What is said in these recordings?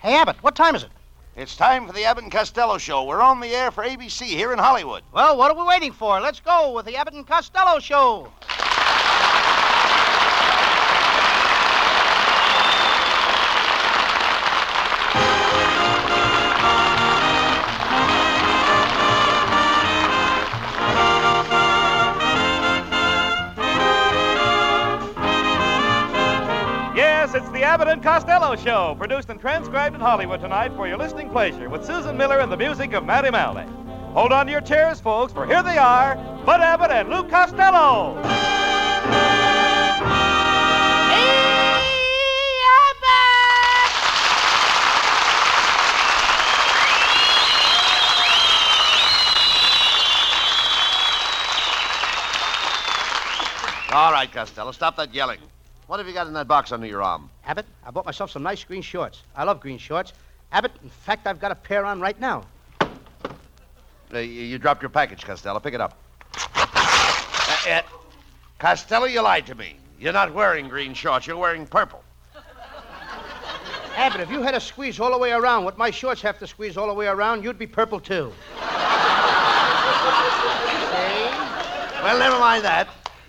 Hey, Abbott, what time is it? It's time for the Abbott and Costello Show. We're on the air for ABC here in Hollywood. Well, what are we waiting for? Let's go with the Abbott and Costello Show. Abbott and Costello Show, produced and transcribed in Hollywood tonight for your listening pleasure with Susan Miller and the music of Matty Malneck. Hold on to your chairs, folks, for here they are, Bud Abbott and Lou Costello. All right, Costello, stop that yelling. What have you got in that box under your arm? Abbott, I bought myself some nice green shorts. I love green shorts. Abbott, in fact, I've got a pair on right now. Uh, you, you dropped your package, Costello. Pick it up. Uh, uh, Costello, you lied to me. You're not wearing green shorts. You're wearing purple. Abbott, if you had to squeeze all the way around what my shorts have to squeeze all the way around, you'd be purple too. Well, never mind that.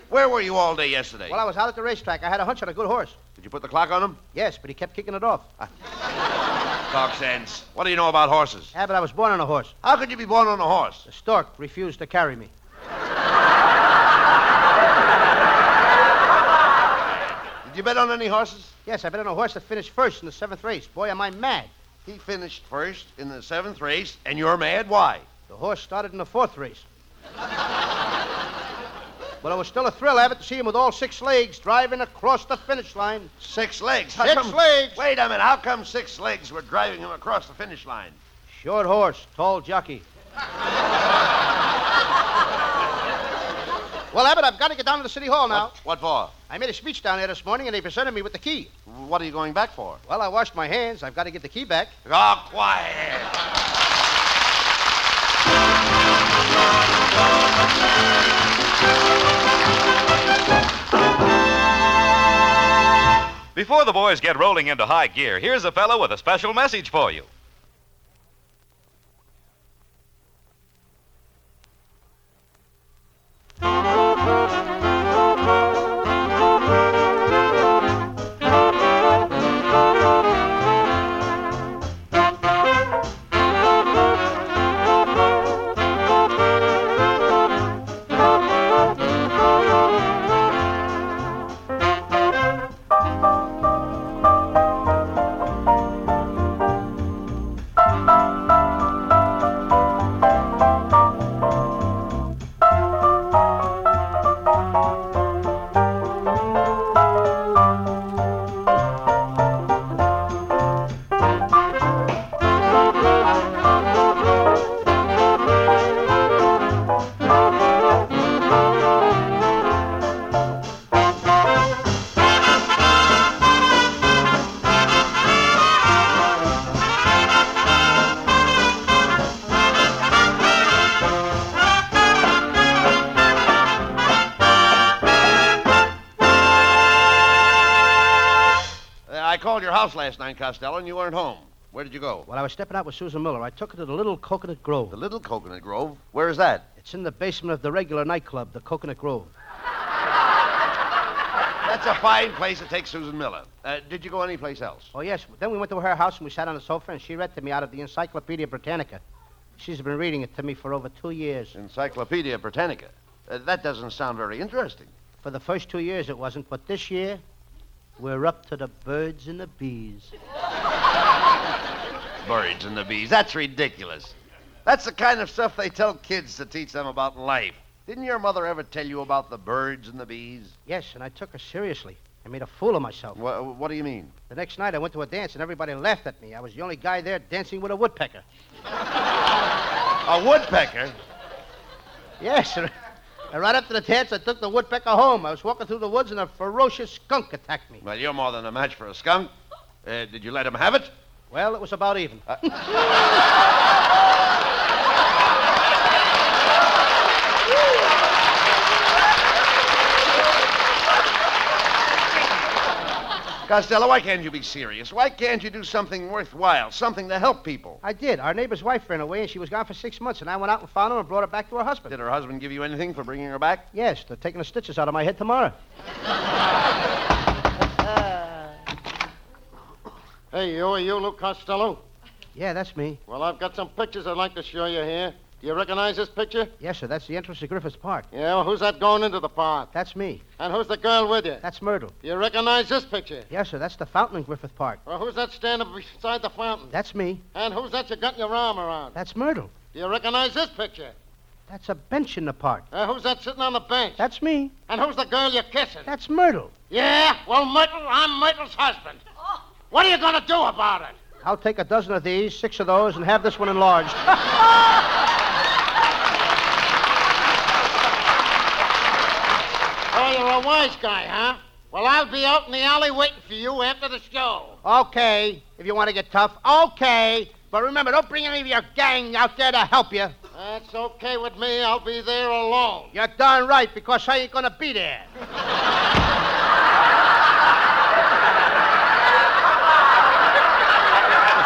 Where were you all day yesterday? Well, I was out at the racetrack. I had a hunch on a good horse. Did you put the clock on him? Yes, but he kept kicking it off. Ah. Talk sense. What do you know about horses? Abbott, I was born on a horse. How could you be born on a horse? The stork refused to carry me. Did you bet on any horses? Yes, I bet on a horse that finished first in the seventh race. Boy, am I mad. He finished first in the seventh race, and you're mad? Why? The horse started in the fourth race. But it was still a thrill, Abbott, to see him with all six legs driving across the finish line. Six legs. How Six come- legs. Wait a minute. How come six legs were driving him across the finish line? Short horse, tall jockey. well, Abbott, I've got to get down to the city hall now. What, what for? I made a speech down there this morning, and they presented me with the key. What are you going back for? Well, I washed my hands. I've got to get the key back. Oh, quiet. Before the boys get rolling into high gear, here's a fellow with a special message for you. Called your house last night, Costello, and you weren't home. Where did you go? Well, I was stepping out with Susan Miller. I took her to the Little Coconut Grove. The Little Coconut Grove. Where is that? It's in the basement of the regular nightclub, the Coconut Grove. That's a fine place to take Susan Miller. Uh, did you go anyplace else? Oh, yes. Then we went to her house and we sat on the sofa and she read to me out of the Encyclopedia Britannica. She's been reading it to me for over two years. Encyclopedia Britannica. Uh, that doesn't sound very interesting. For the first two years it wasn't, but this year, we're up to the birds and the bees. Birds and the bees. That's ridiculous. That's the kind of stuff they tell kids to teach them about life. Didn't your mother ever tell you about the birds and the bees? Yes, and I took her seriously. I made a fool of myself. Wha what do you mean? The next night I went to a dance and everybody laughed at me. I was the only guy there dancing with a woodpecker. A woodpecker? Yes, sir. And right after the dance, I took the woodpecker home. I was walking through the woods and a ferocious skunk attacked me. Well, you're more than a match for a skunk. Uh, did you let him have it? Well, it was about even. Costello, why can't you be serious? Why can't you do something worthwhile, something to help people? I did. Our neighbor's wife ran away, and she was gone for six months, and I went out and found her and brought her back to her husband. Did her husband give you anything for bringing her back? Yes, they're taking the stitches out of my head tomorrow. Hey, you, are you Lou Costello? Yeah, that's me. Well, I've got some pictures I'd like to show you here. Do you recognize this picture? Yes, sir. That's the entrance to Griffith Park. Yeah, well, who's that going into the park? That's me. And who's the girl with you? That's Myrtle. Do you recognize this picture? Yes, sir. That's the fountain in Griffith Park. Well, who's that standing beside the fountain? That's me. And who's that you got your arm around? That's Myrtle. Do you recognize this picture? That's a bench in the park. Uh, who's that sitting on the bench? That's me. And who's the girl you're kissing? That's Myrtle. Yeah? Well, Myrtle, I'm Myrtle's husband. What are you going to do about it? I'll take a dozen of these, six of those, and have this one enlarged. Oh, you're a wise guy, huh? Well, I'll be out in the alley waiting for you after the show. okay, if you want to get tough. Okay. But remember, don't bring any of your gang out there to help you. That's okay with me. I'll be there alone. You're darn right, because I ain't going to be there.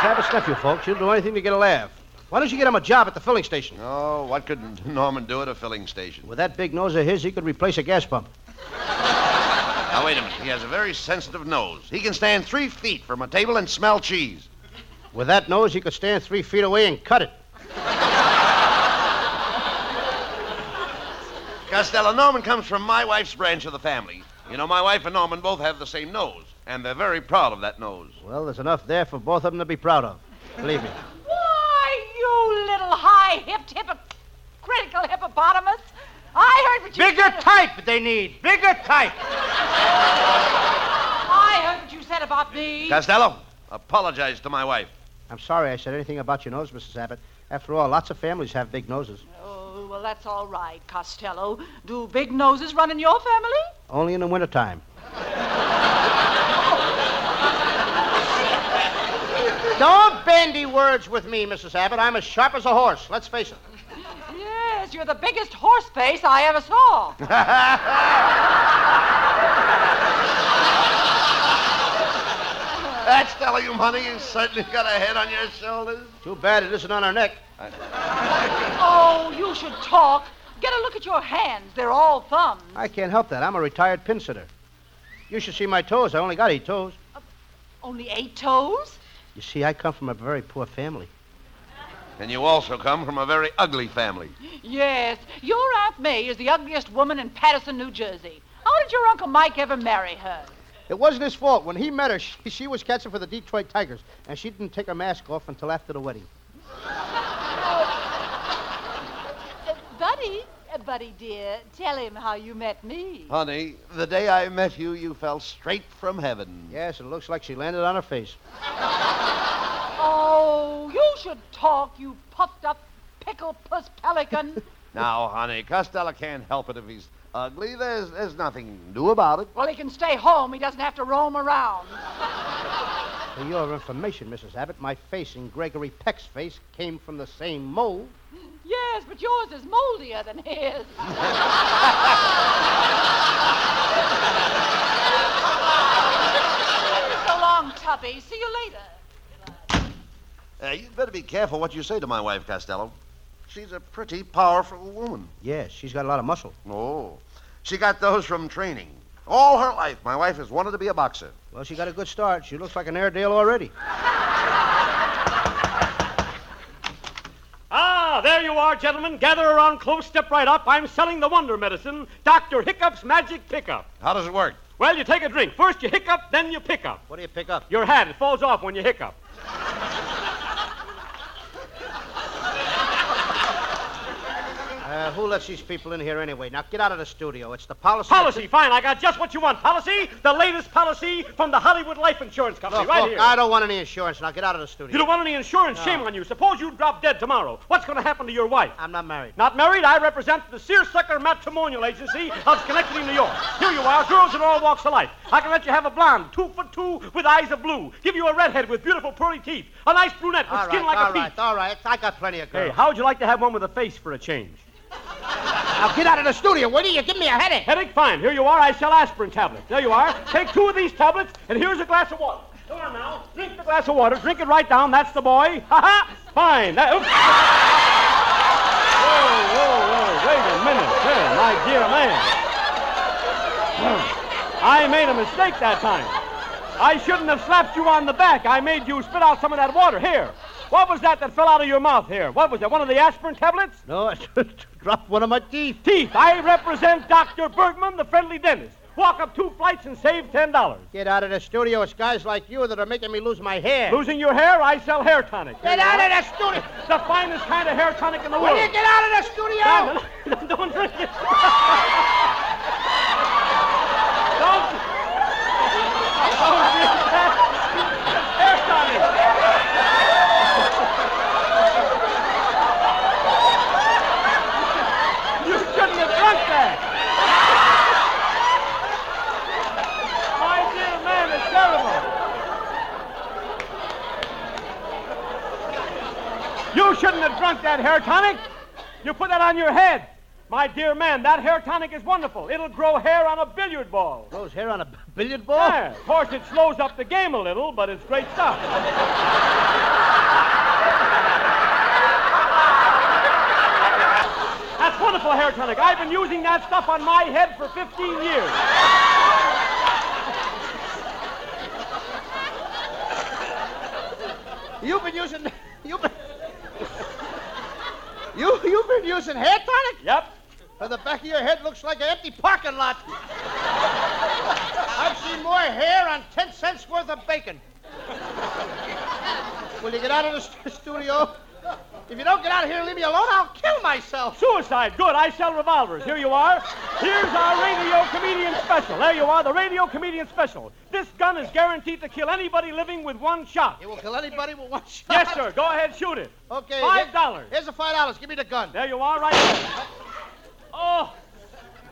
Travis you folks. He'll do anything to get a laugh. Why don't you get him a job at the filling station? Oh, what could Norman do at a filling station? With that big nose of his, he could replace a gas pump. Now, wait a minute. He has a very sensitive nose. He can stand three feet from a table and smell cheese. With that nose, he could stand three feet away and cut it. Costello, Norman comes from my wife's branch of the family. You know, my wife and Norman both have the same nose, and they're very proud of that nose. Well, there's enough there for both of them to be proud of. Believe me. Why, you little high-hipped, hypocritical hippopotamus. I heard what you Bigger said. type they need. Bigger type. I heard what you said about me. Costello, apologize to my wife. I'm sorry I said anything about your nose, Mrs. Abbott. After all, lots of families have big noses. Oh, well, that's all right, Costello. Do big noses run in your family? Only in the wintertime. Don't bandy words with me, Mrs. Abbott. I'm as sharp as a horse. Let's face it. Yes, you're the biggest horse face I ever saw. That's telling you, honey, you certainly got a head on your shoulders. Too bad it isn't on our neck. oh, you should talk. Get a look at your hands. They're all thumbs. I can't help that. I'm a retired pin sitter. You should see my toes. I only got eight toes. Uh, only eight toes? You see, I come from a very poor family. And you also come from a very ugly family. Yes, your Aunt May is the ugliest woman in Paterson, New Jersey. How did your Uncle Mike ever marry her? It wasn't his fault. When he met her, she, she was catching for the Detroit Tigers, and she didn't take her mask off until after the wedding. Buddy, uh, Buddy dear, tell him how you met me. Honey, the day I met you, you fell straight from heaven. Yes, it looks like she landed on her face. Oh, you should talk, you puffed up pickle puss pelican. Now, honey, Costello can't help it if he's ugly. There's, there's nothing new about it. well, he can stay home. He doesn't have to roam around. For your information, Mrs. Abbott, my face and Gregory Peck's face came from the same mold. Yes, but yours is moldier than his. so long, Tubby. See you later. Uh, you'd better be careful what you say to my wife, Costello. She's a pretty powerful woman. Yes, she's got a lot of muscle. Oh. She got those from training. All her life, my wife has wanted to be a boxer. Well, she got a good start. She looks like an Airedale already. Ah, there you are, gentlemen. Gather around close, step right up. I'm selling the wonder medicine, Dr. Hiccup's Magic Pickup. How does it work? Well, you take a drink. First you hiccup, then you pick up. What do you pick up? Your hat, it falls off when you hiccup. Uh, who lets these people in here anyway? Now get out of the studio. It's the policy. Policy, fine. I got just what you want. Policy, the latest policy from the Hollywood Life Insurance Company, Look, right look, here. I don't want any insurance. Now get out of the studio. You don't want any insurance? Shame on you. Suppose you drop dead tomorrow. What's going to happen to your wife? I'm not married. Not married, I represent the Searsucker Matrimonial Agency of Schenectady, New York. Here you are, girls in all walks of life. I can let you have a blonde, two foot two, with eyes of blue. Give you a redhead with beautiful pearly teeth. A nice brunette with All skin right, like all a peach. right, all right. I got plenty of girls. Hey, girls. how would you like to have one with a face for a change? Now get out of the studio, will you? You give me a headache. Headache? Fine. Here you are. I sell aspirin tablets. There you are. Take two of these tablets, and here's a glass of water. Come on now. Drink the glass of water. Drink it right down. That's the boy. Ha ha. Fine. That. Whoa, whoa, whoa. Wait a minute. There, my dear man. I made a mistake that time. I shouldn't have slapped you on the back. I made you spit out some of that water. Here. What was that that fell out of your mouth here? What was that? One of the aspirin tablets? No, I dropped one of my teeth. Teeth. I represent Dr. Bergman, the friendly dentist. Walk up two flights and save ten dollars. Get out of the studio. It's guys like you that are making me lose my hair. Losing your hair? I sell hair tonic. Get out of the studio. The finest kind of hair tonic in the Will world. you get out of the studio? Don't, don't drink it. don't. Don't drink that. Hair tonic. You shouldn't have drunk that. My dear man, it's terrible. You shouldn't have drunk that hair tonic. You put that on your head. My dear man, that hair tonic is wonderful. It'll grow hair on a billiard ball. Grows hair on a billiard ball? Yeah, of course, it slows up the game a little, but it's great stuff. That's wonderful hair tonic. I've been using that stuff on my head for 15 years. You've been using. You've been. You, you've been using hair tonic? Yep. For the back of your head looks like an empty parking lot. I've seen more hair on 10 cents worth of bacon. Will you get out of the st- studio? If you don't get out of here and leave me alone, I'll kill myself. Suicide. Good. I sell revolvers. Here you are. Here's our radio comedian special. There you are, the radio comedian special. This gun is guaranteed to kill anybody living with one shot. It will kill anybody with one shot. Yes, sir. Go ahead, shoot it. Okay. Five here- dollars. Here's the five dollars. Give me the gun. There you are, right there. Oh,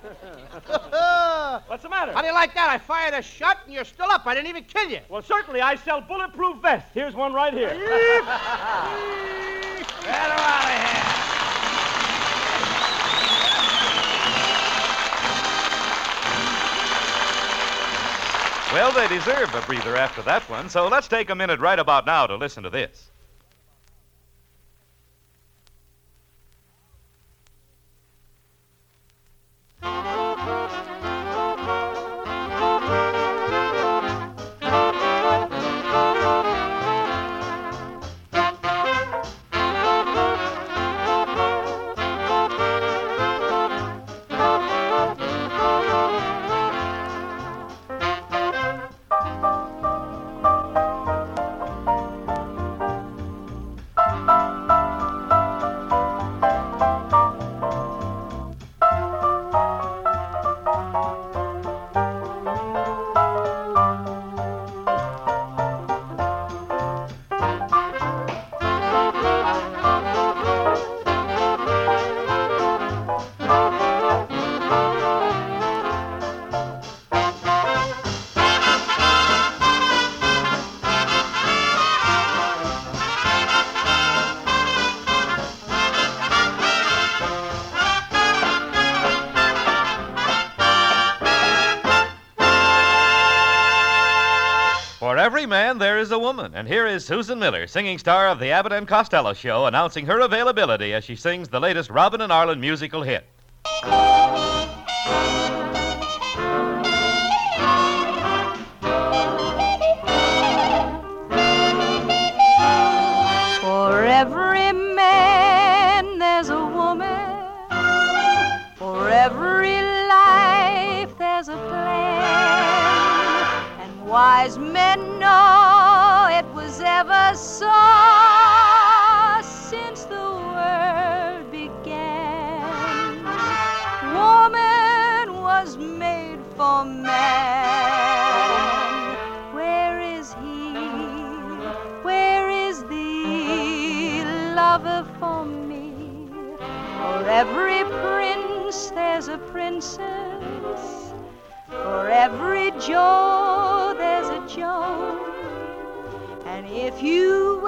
what's the matter? How do you like that? I fired a shot and you're still up. I didn't even kill you. Well, certainly, I sell bulletproof vests. Here's one right here. Get her out of here. Well, they deserve a breather after that one, so let's take a minute right about now to listen to this. And here is Susan Miller, singing star of the Abbott and Costello Show, announcing her availability as she sings the latest Robin and Arlen musical hit. For since the world began. Woman was made for man. Where is he? Where is the lover for me? For every prince, there's a princess. For every Joe, there's a Joe. If you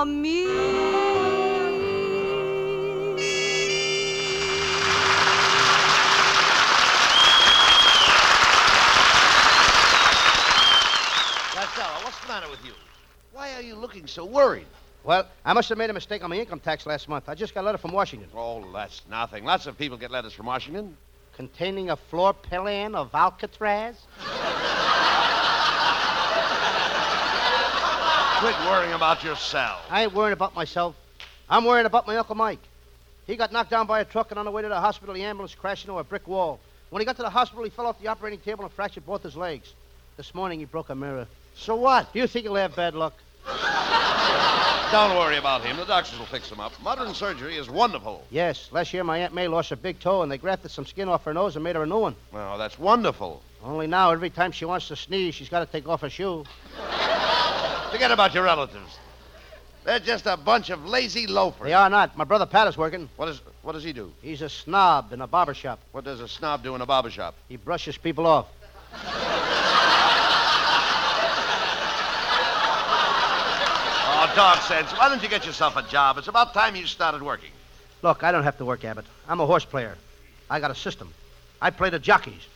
for me? Costello, what's the matter with you? Why are you looking so worried? Well, I must have made a mistake on my income tax last month. I just got a letter from Washington Oh, that's nothing. Lots of people get letters from Washington. containing a floor plan of Alcatraz. Quit worrying about yourself. I ain't worrying about myself. I'm worrying about my Uncle Mike. He got knocked down by a truck, and on the way to the hospital, the ambulance crashed into a brick wall. When he got to the hospital, he fell off the operating table and fractured both his legs. This morning, he broke a mirror. So what? Do you think he'll have bad luck? Don't worry about him. The doctors will fix him up. Modern surgery is wonderful. Yes. Last year, my Aunt May lost her big toe, and they grafted some skin off her nose and made her a new one. Well, that's wonderful. Only now, every time she wants to sneeze, she's got to take off her shoe. Forget about your relatives. They're just a bunch of lazy loafers. They are not. My brother Pat is working. What, is, what does he do? He's a snob in a barber shop. What does a snob do in a barber shop? He brushes people off. Oh, dog sense. Why don't you get yourself a job? It's about time you started working. Look, I don't have to work, Abbott. I'm a horse player. I got a system. I play the jockeys.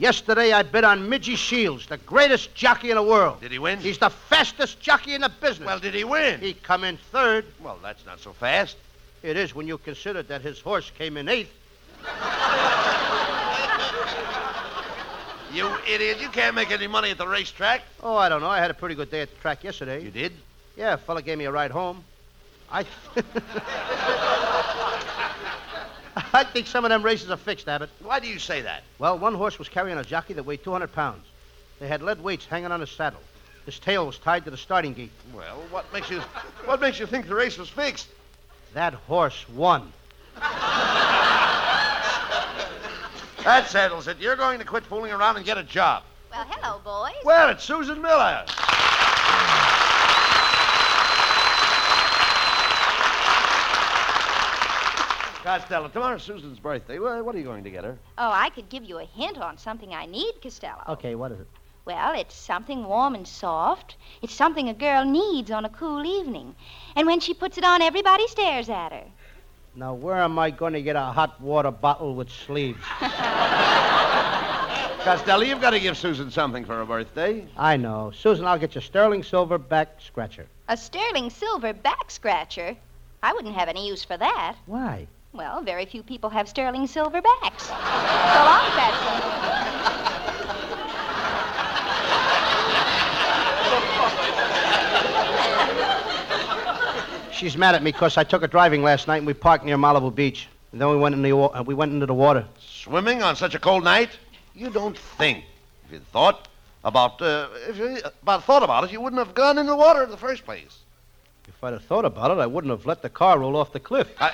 Yesterday, I bid on Midgie Shields, the greatest jockey in the world. Did he win? He's the fastest jockey in the business. Well, did he win? he come in third. Well, that's not so fast. It is when you consider that his horse came in eighth. You idiot. You can't make any money at the racetrack. Oh, I don't know. I had a pretty good day at the track yesterday. You did? Yeah, a fella gave me a ride home. I. I think some of them races are fixed, Abbott. Why do you say that? Well, one horse was carrying a jockey that weighed 200 pounds. They had lead weights hanging on his saddle. His tail was tied to the starting gate. Well, what makes you what makes you think the race was fixed? That horse won. That settles it. You're going to quit fooling around and get a job. Well, hello, boys. Well, it's Susan Miller. Costello, tomorrow's Susan's birthday. Well, what are you going to get her? Oh, I could give you a hint on something I need, Costello. Okay, what is it? Well, it's something warm and soft. It's something a girl needs on a cool evening. And when she puts it on, everybody stares at her. Now, where am I going to get a hot water bottle with sleeves? Costello, you've got to give Susan something for her birthday. I know. Susan, I'll get you a sterling silver back scratcher. A sterling silver back scratcher. I wouldn't have any use for that. Why? Well, very few people have sterling silver backs. So long, Patsy. She's mad at me because I took her driving last night and we parked near Malibu Beach. And then we went in the wa- uh, we went into the water. Swimming on such a cold night? You don't think. If you thought about uh, if you about thought about it, you wouldn't have gone in the water in the first place. If I'd have thought about it, I wouldn't have let the car roll off the cliff. I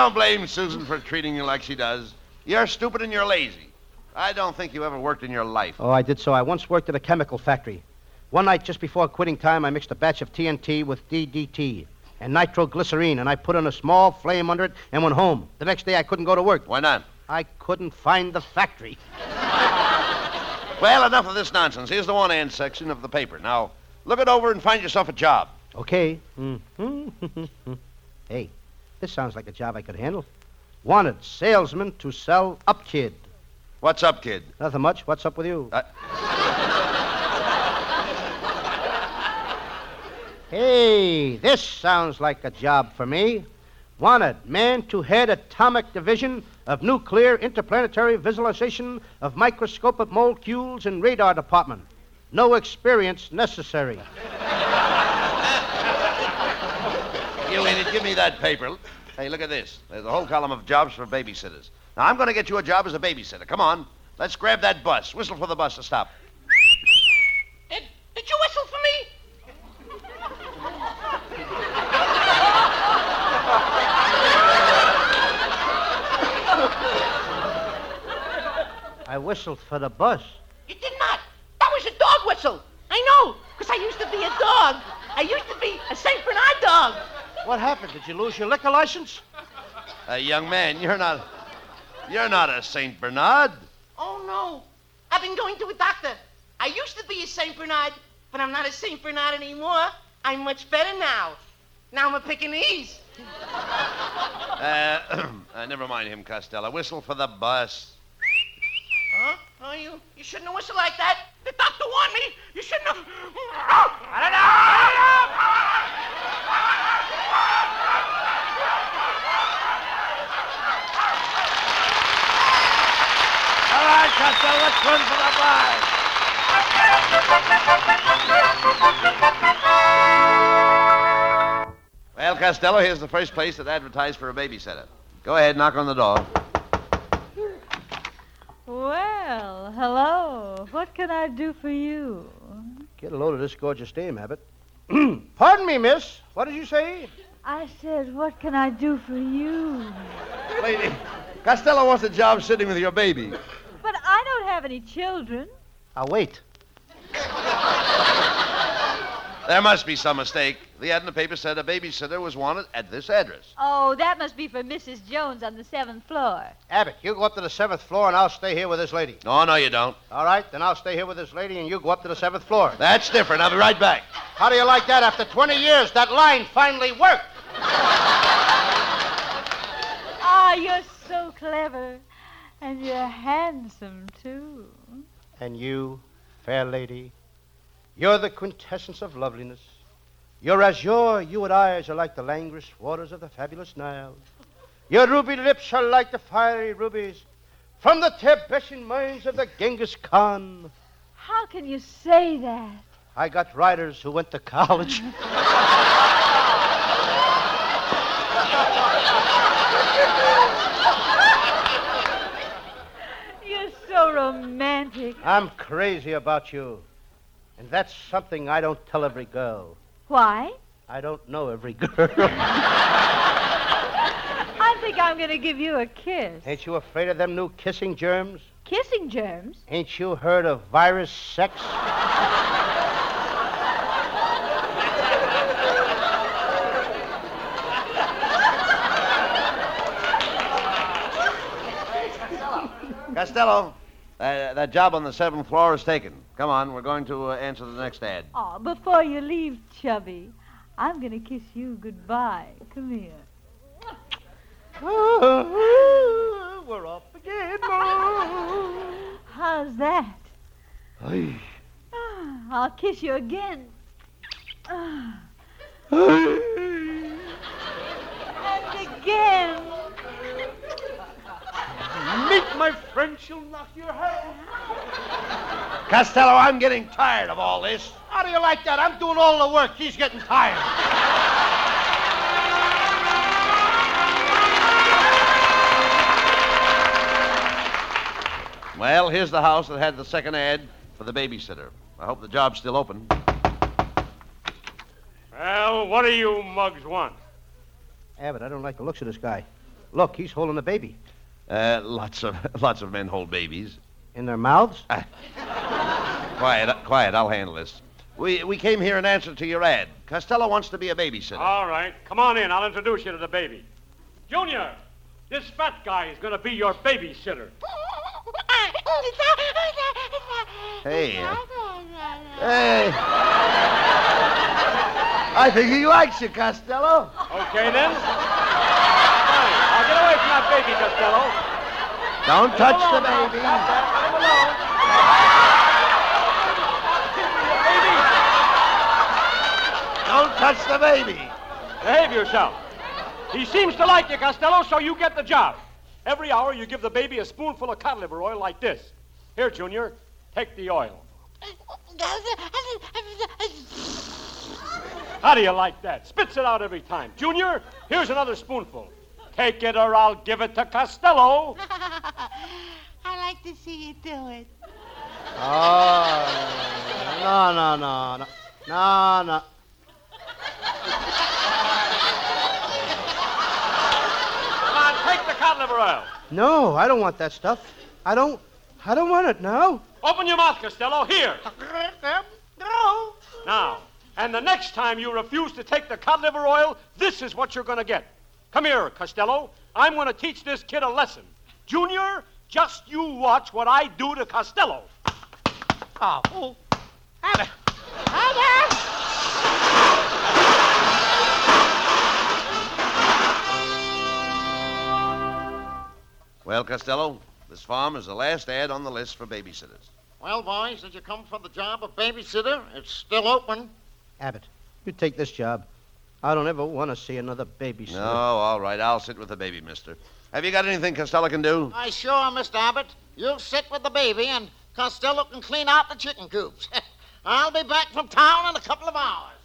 don't blame Susan for treating you like she does. You're stupid and you're lazy. I don't think you ever worked in your life. Oh, I did so. I once worked at a chemical factory. One night, just before quitting time, I mixed a batch of TNT with DDT and nitroglycerine, and I put in a small flame under it and went home. The next day, I couldn't go to work. Why not? I couldn't find the factory. Well, enough of this nonsense. Here's the one and section of the paper. Now, look it over and find yourself a job. Okay. Mhm. hey, this sounds like a job I could handle. Wanted salesman to sell up kid. What's up, kid? Nothing much. What's up with you? Uh, Hey, this sounds like a job for me. Wanted man to head atomic division of nuclear interplanetary visualization of microscopic molecules in radar department. No experience necessary. you idiot, give me that paper. Hey, look at this. There's a whole column of jobs for babysitters. Now, I'm going to get you a job as a babysitter. Come on. Let's grab that bus. Whistle for the bus to stop. Did, did you whistle for me? I whistled for the bus. You did not. That was a dog whistle. I know, because I used to be a dog. I used to be a St. Bernard dog. What happened? Did you lose your liquor license? Uh, young man, you're not. You're not a Saint Bernard. Oh, no. I've been going to a doctor. I used to be a St. Bernard, but I'm not a St. Bernard anymore. I'm much better now. Now I'm a Pekingese. Uh, uh, never mind him, Costello. Whistle for the bus. Huh? Oh, you, you shouldn't whistle like that. The doctor warned me. You shouldn't have. All right, Costello, let's run for the bus. Well, Costello, here's the first place that advertised for a babysitter. Go ahead, knock on the door. Well, hello. What can I do for you? Get a load of this gorgeous dame, Abbott. Pardon me, miss. What did you say? I said, what can I do for you? Lady, Costello wants a job sitting with your baby. But I don't have any children. I'll wait. There must be some mistake. The ad in the paper said a babysitter was wanted at this address. Oh, that must be for Mrs. Jones on the seventh floor. Abbott, you go up to the seventh floor and I'll stay here with this lady. No, no, you don't. All right, then I'll stay here with this lady and you go up to the seventh floor. That's different. I'll be right back. How do you like that? After 20 years, that line finally worked. Ah, you're so clever. And you're handsome, too. And you, fair lady, you're the quintessence of loveliness. Your azure, you and eyes are like the languorous waters of the fabulous Nile. Your ruby lips are like the fiery rubies from the Tibetan mines of the Genghis Khan. How can you say that? I got riders who went to college. You're so romantic. I'm crazy about you. And that's something I don't tell every girl. Why? I don't know every girl. I think I'm going to give you a kiss. Ain't you afraid of them new kissing germs? Kissing germs? Ain't you heard of virus sex? Costello, uh, that job on the seventh floor is taken. Come on, we're going to uh, answer the next ad. Oh, before you leave, Chubby, I'm going to kiss you goodbye. Come here. We're off again. How's that? Ay. Ah, I'll kiss you again. Ah, and again. Meet my friend, she'll knock your head. off. Costello, I'm getting tired of all this. How do you like that? I'm doing all the work. He's getting tired. Well, here's the house that had the second ad for the babysitter. I hope the job's still open. Well, what do you mugs want? Abbott, I don't like the looks of this guy. Look, he's holding a baby. Uh, lots of lots of men hold babies. In their mouths? Quiet, uh, quiet. I'll handle this. We we came here in answer to your ad. Costello wants to be a babysitter. All right, come on in. I'll introduce you to the baby. Junior, this fat guy is going to be your babysitter. Hey. uh, hey. I think he likes you, Costello. Okay, then? Fine. Now get away from that baby, Costello. Don't touch the baby. Don't touch the baby. Behave yourself. He seems to like you, Costello, so you get the job. Every hour you give the baby a spoonful of cod liver oil like this. Here, Junior, take the oil. How do you like that? Spits it out every time. Junior, here's another spoonful. Take it or I'll give it to Costello. I like to see you do it. Oh, no, no, no, no. No, no. Come on, take the cod liver oil. No, I don't want that stuff. I don't. I don't want it now. Open your mouth, Costello. Here. No. Now. And the next time you refuse to take the cod liver oil, this is what you're going to get. Come here, Costello. I'm going to teach this kid a lesson. Junior, just you watch what I do to Costello. Ah, oh, oh. Abbott. Abbott! Well, Costello, this farm is the last ad on the list for babysitters. Well, boys, did you come for the job of babysitter? It's still open. Abbott, you take this job. I don't ever want to see another babysitter. No, all right. I'll sit with the baby, mister. Have you got anything Costello can do? I sure, Mr. Abbott. You'll sit with the baby, and Costello can clean out the chicken coops. I'll be back from town in a couple of hours.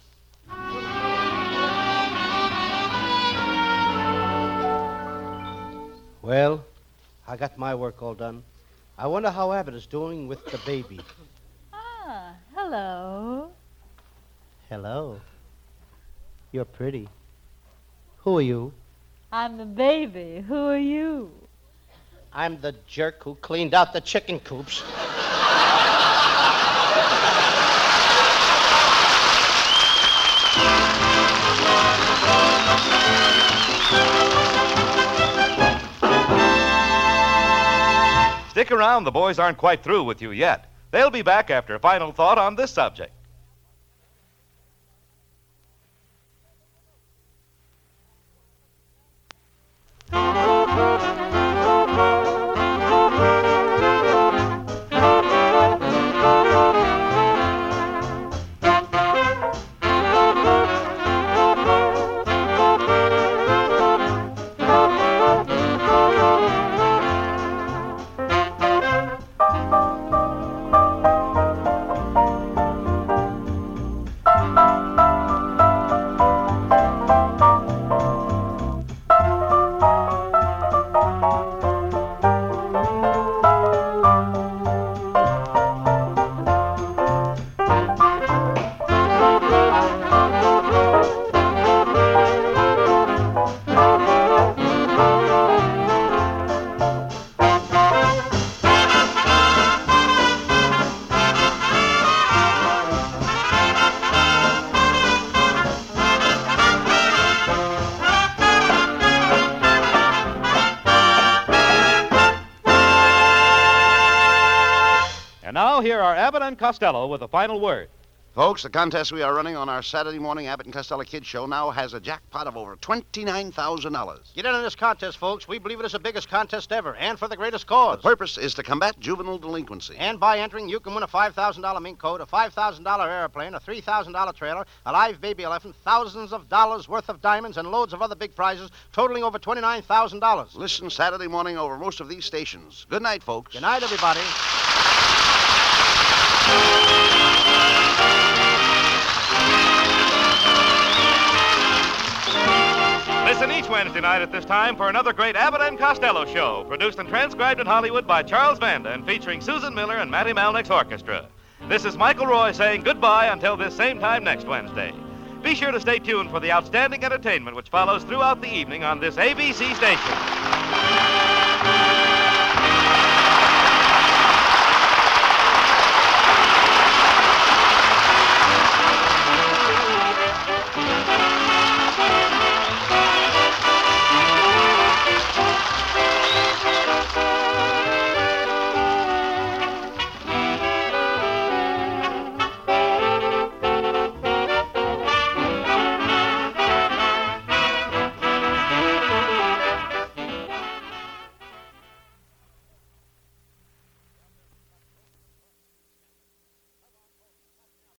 Well, I got my work all done. I wonder how Abbott is doing with the baby. Ah, hello. Hello. You're pretty. Who are you? I'm the baby. Who are you? I'm the jerk who cleaned out the chicken coops. Stick around, the boys aren't quite through with you yet. They'll be back after a final thought on this subject. Are Abbott and Costello with a final word. Folks, the contest we are running on our Saturday morning Abbott and Costello Kids Show now has a jackpot of over $29,000. Get in on this contest, folks. We believe it is the biggest contest ever, and for the greatest cause. The purpose is to combat juvenile delinquency. And by entering, you can win a $5,000 mink coat, a $5,000 airplane, a $3,000 trailer, a live baby elephant, thousands of dollars worth of diamonds, and loads of other big prizes, totaling over $29,000. Listen Saturday morning over most of these stations. Good night, folks. Good night, everybody. Listen each Wednesday night at this time for another great Abbott and Costello show, produced and transcribed in Hollywood by Charles Vanda and featuring Susan Miller and Matty Malneck's orchestra. This is Michael Roy saying goodbye until this same time next Wednesday. Be sure to stay tuned for the outstanding entertainment which follows throughout the evening on this ABC station.